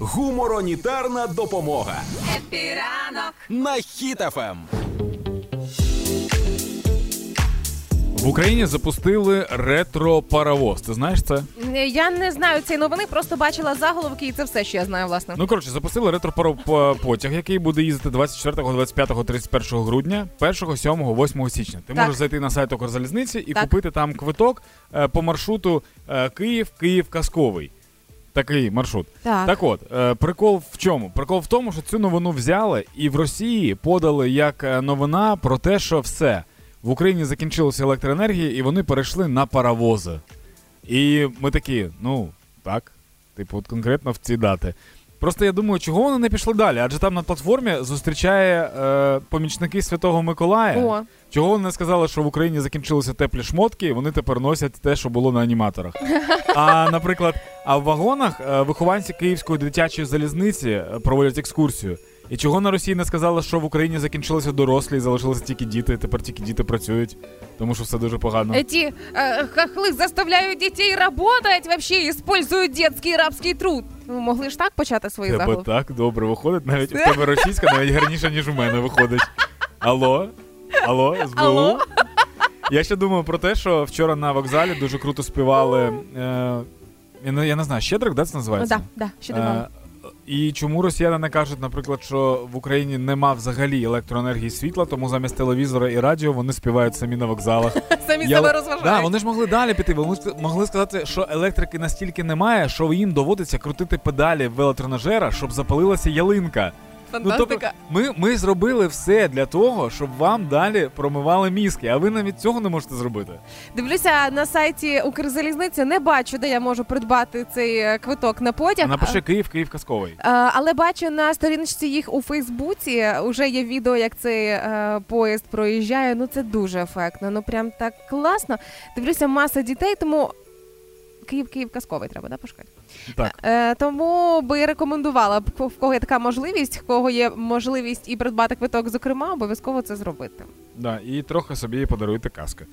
Гуморонітарна допомога Happy ранок. на Ем. Хіт FM. В Україні запустили ретро-паровоз. Ти знаєш це? Я не знаю цієї новини, просто бачила заголовки, і це все, що я знаю, власне. Ну коротше, запустили ретро-потяг, який буде їздити 24, 25, 31 грудня, 1, 7, 8 січня. Ти Так. можеш зайти на сайт Укрзалізниці і Так. купити там квиток е, по маршруту е, Київ, Київ, Казковий. Такий маршрут. Так. Так от, е, прикол в чому? Прикол в тому, що цю новину взяли і в Росії подали як е, новина про те, що все. В Україні закінчилася електроенергія, і вони перейшли на паровози. І ми такі, ну, так, типу, от конкретно в ці дати. Просто я думаю, чого вони не пішли далі? Адже там на платформі зустрічає е, помічники Святого Миколая. О, Чого вони не сказали, що в Україні закінчилися теплі шмотки, і вони тепер носять те, що було на аніматорах. А наприклад, а в вагонах е, вихованці Київської дитячої залізниці е, проводять екскурсію. І чого на Росії не сказали, що в Україні закінчилися дорослі і залишилися тільки діти, і тепер тільки діти працюють, тому що все дуже погано. эти э, хохлы заставляють дітей работать, вообще используют детский рабский труд. Ну, могли ж так почати свої Тебе заголовки? так добре виходить, навіть у тебе російська навіть гарніше, ніж у мене виходить. Алло? Алло, СБУ? Алло? Я ще думав про те, що вчора на вокзалі дуже круто співали. Е, я, не, я не знаю, Щедрик, да, це називається? да, да, ще давно. Е, і чому росіяни не кажуть, наприклад, що в Україні нема взагалі електроенергії світла, тому замість телевізора і радіо вони співають самі на вокзалах. Самі Я- себе розважають. Да, вони ж могли далі піти. Вони могли сказати, що електрики настільки немає, що їм доводиться крутити педалі в електронажера, щоб запалилася ялинка. Ну, тобто, ми, ми зробили все для того, щоб вам далі промивали мізки, а ви навіть цього не можете зробити. Дивлюся на сайті Укрзалізниці, не бачу, де я можу придбати цей е, квиток на потяг. А напиши Київ, Київ казковий. Е, Але бачу на сторіночці їх у Фейсбуці. Уже є відео, як цей е, поїзд проїжджає. Ну це дуже ефектно. Ну прям так класно. Дивлюся, маса дітей, тому Київ, Київ казковий треба, да, пошукати? Так. Е, тому би рекомендувала б, в кого є така можливість, в кого є можливість і придбати квиток, зокрема, обов'язково це зробити. Да, і трохи собі подаруйте казки.